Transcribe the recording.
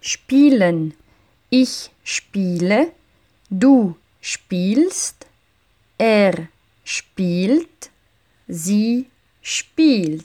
spielen. Ich spiele, du spielst, er spielt, sie spielt.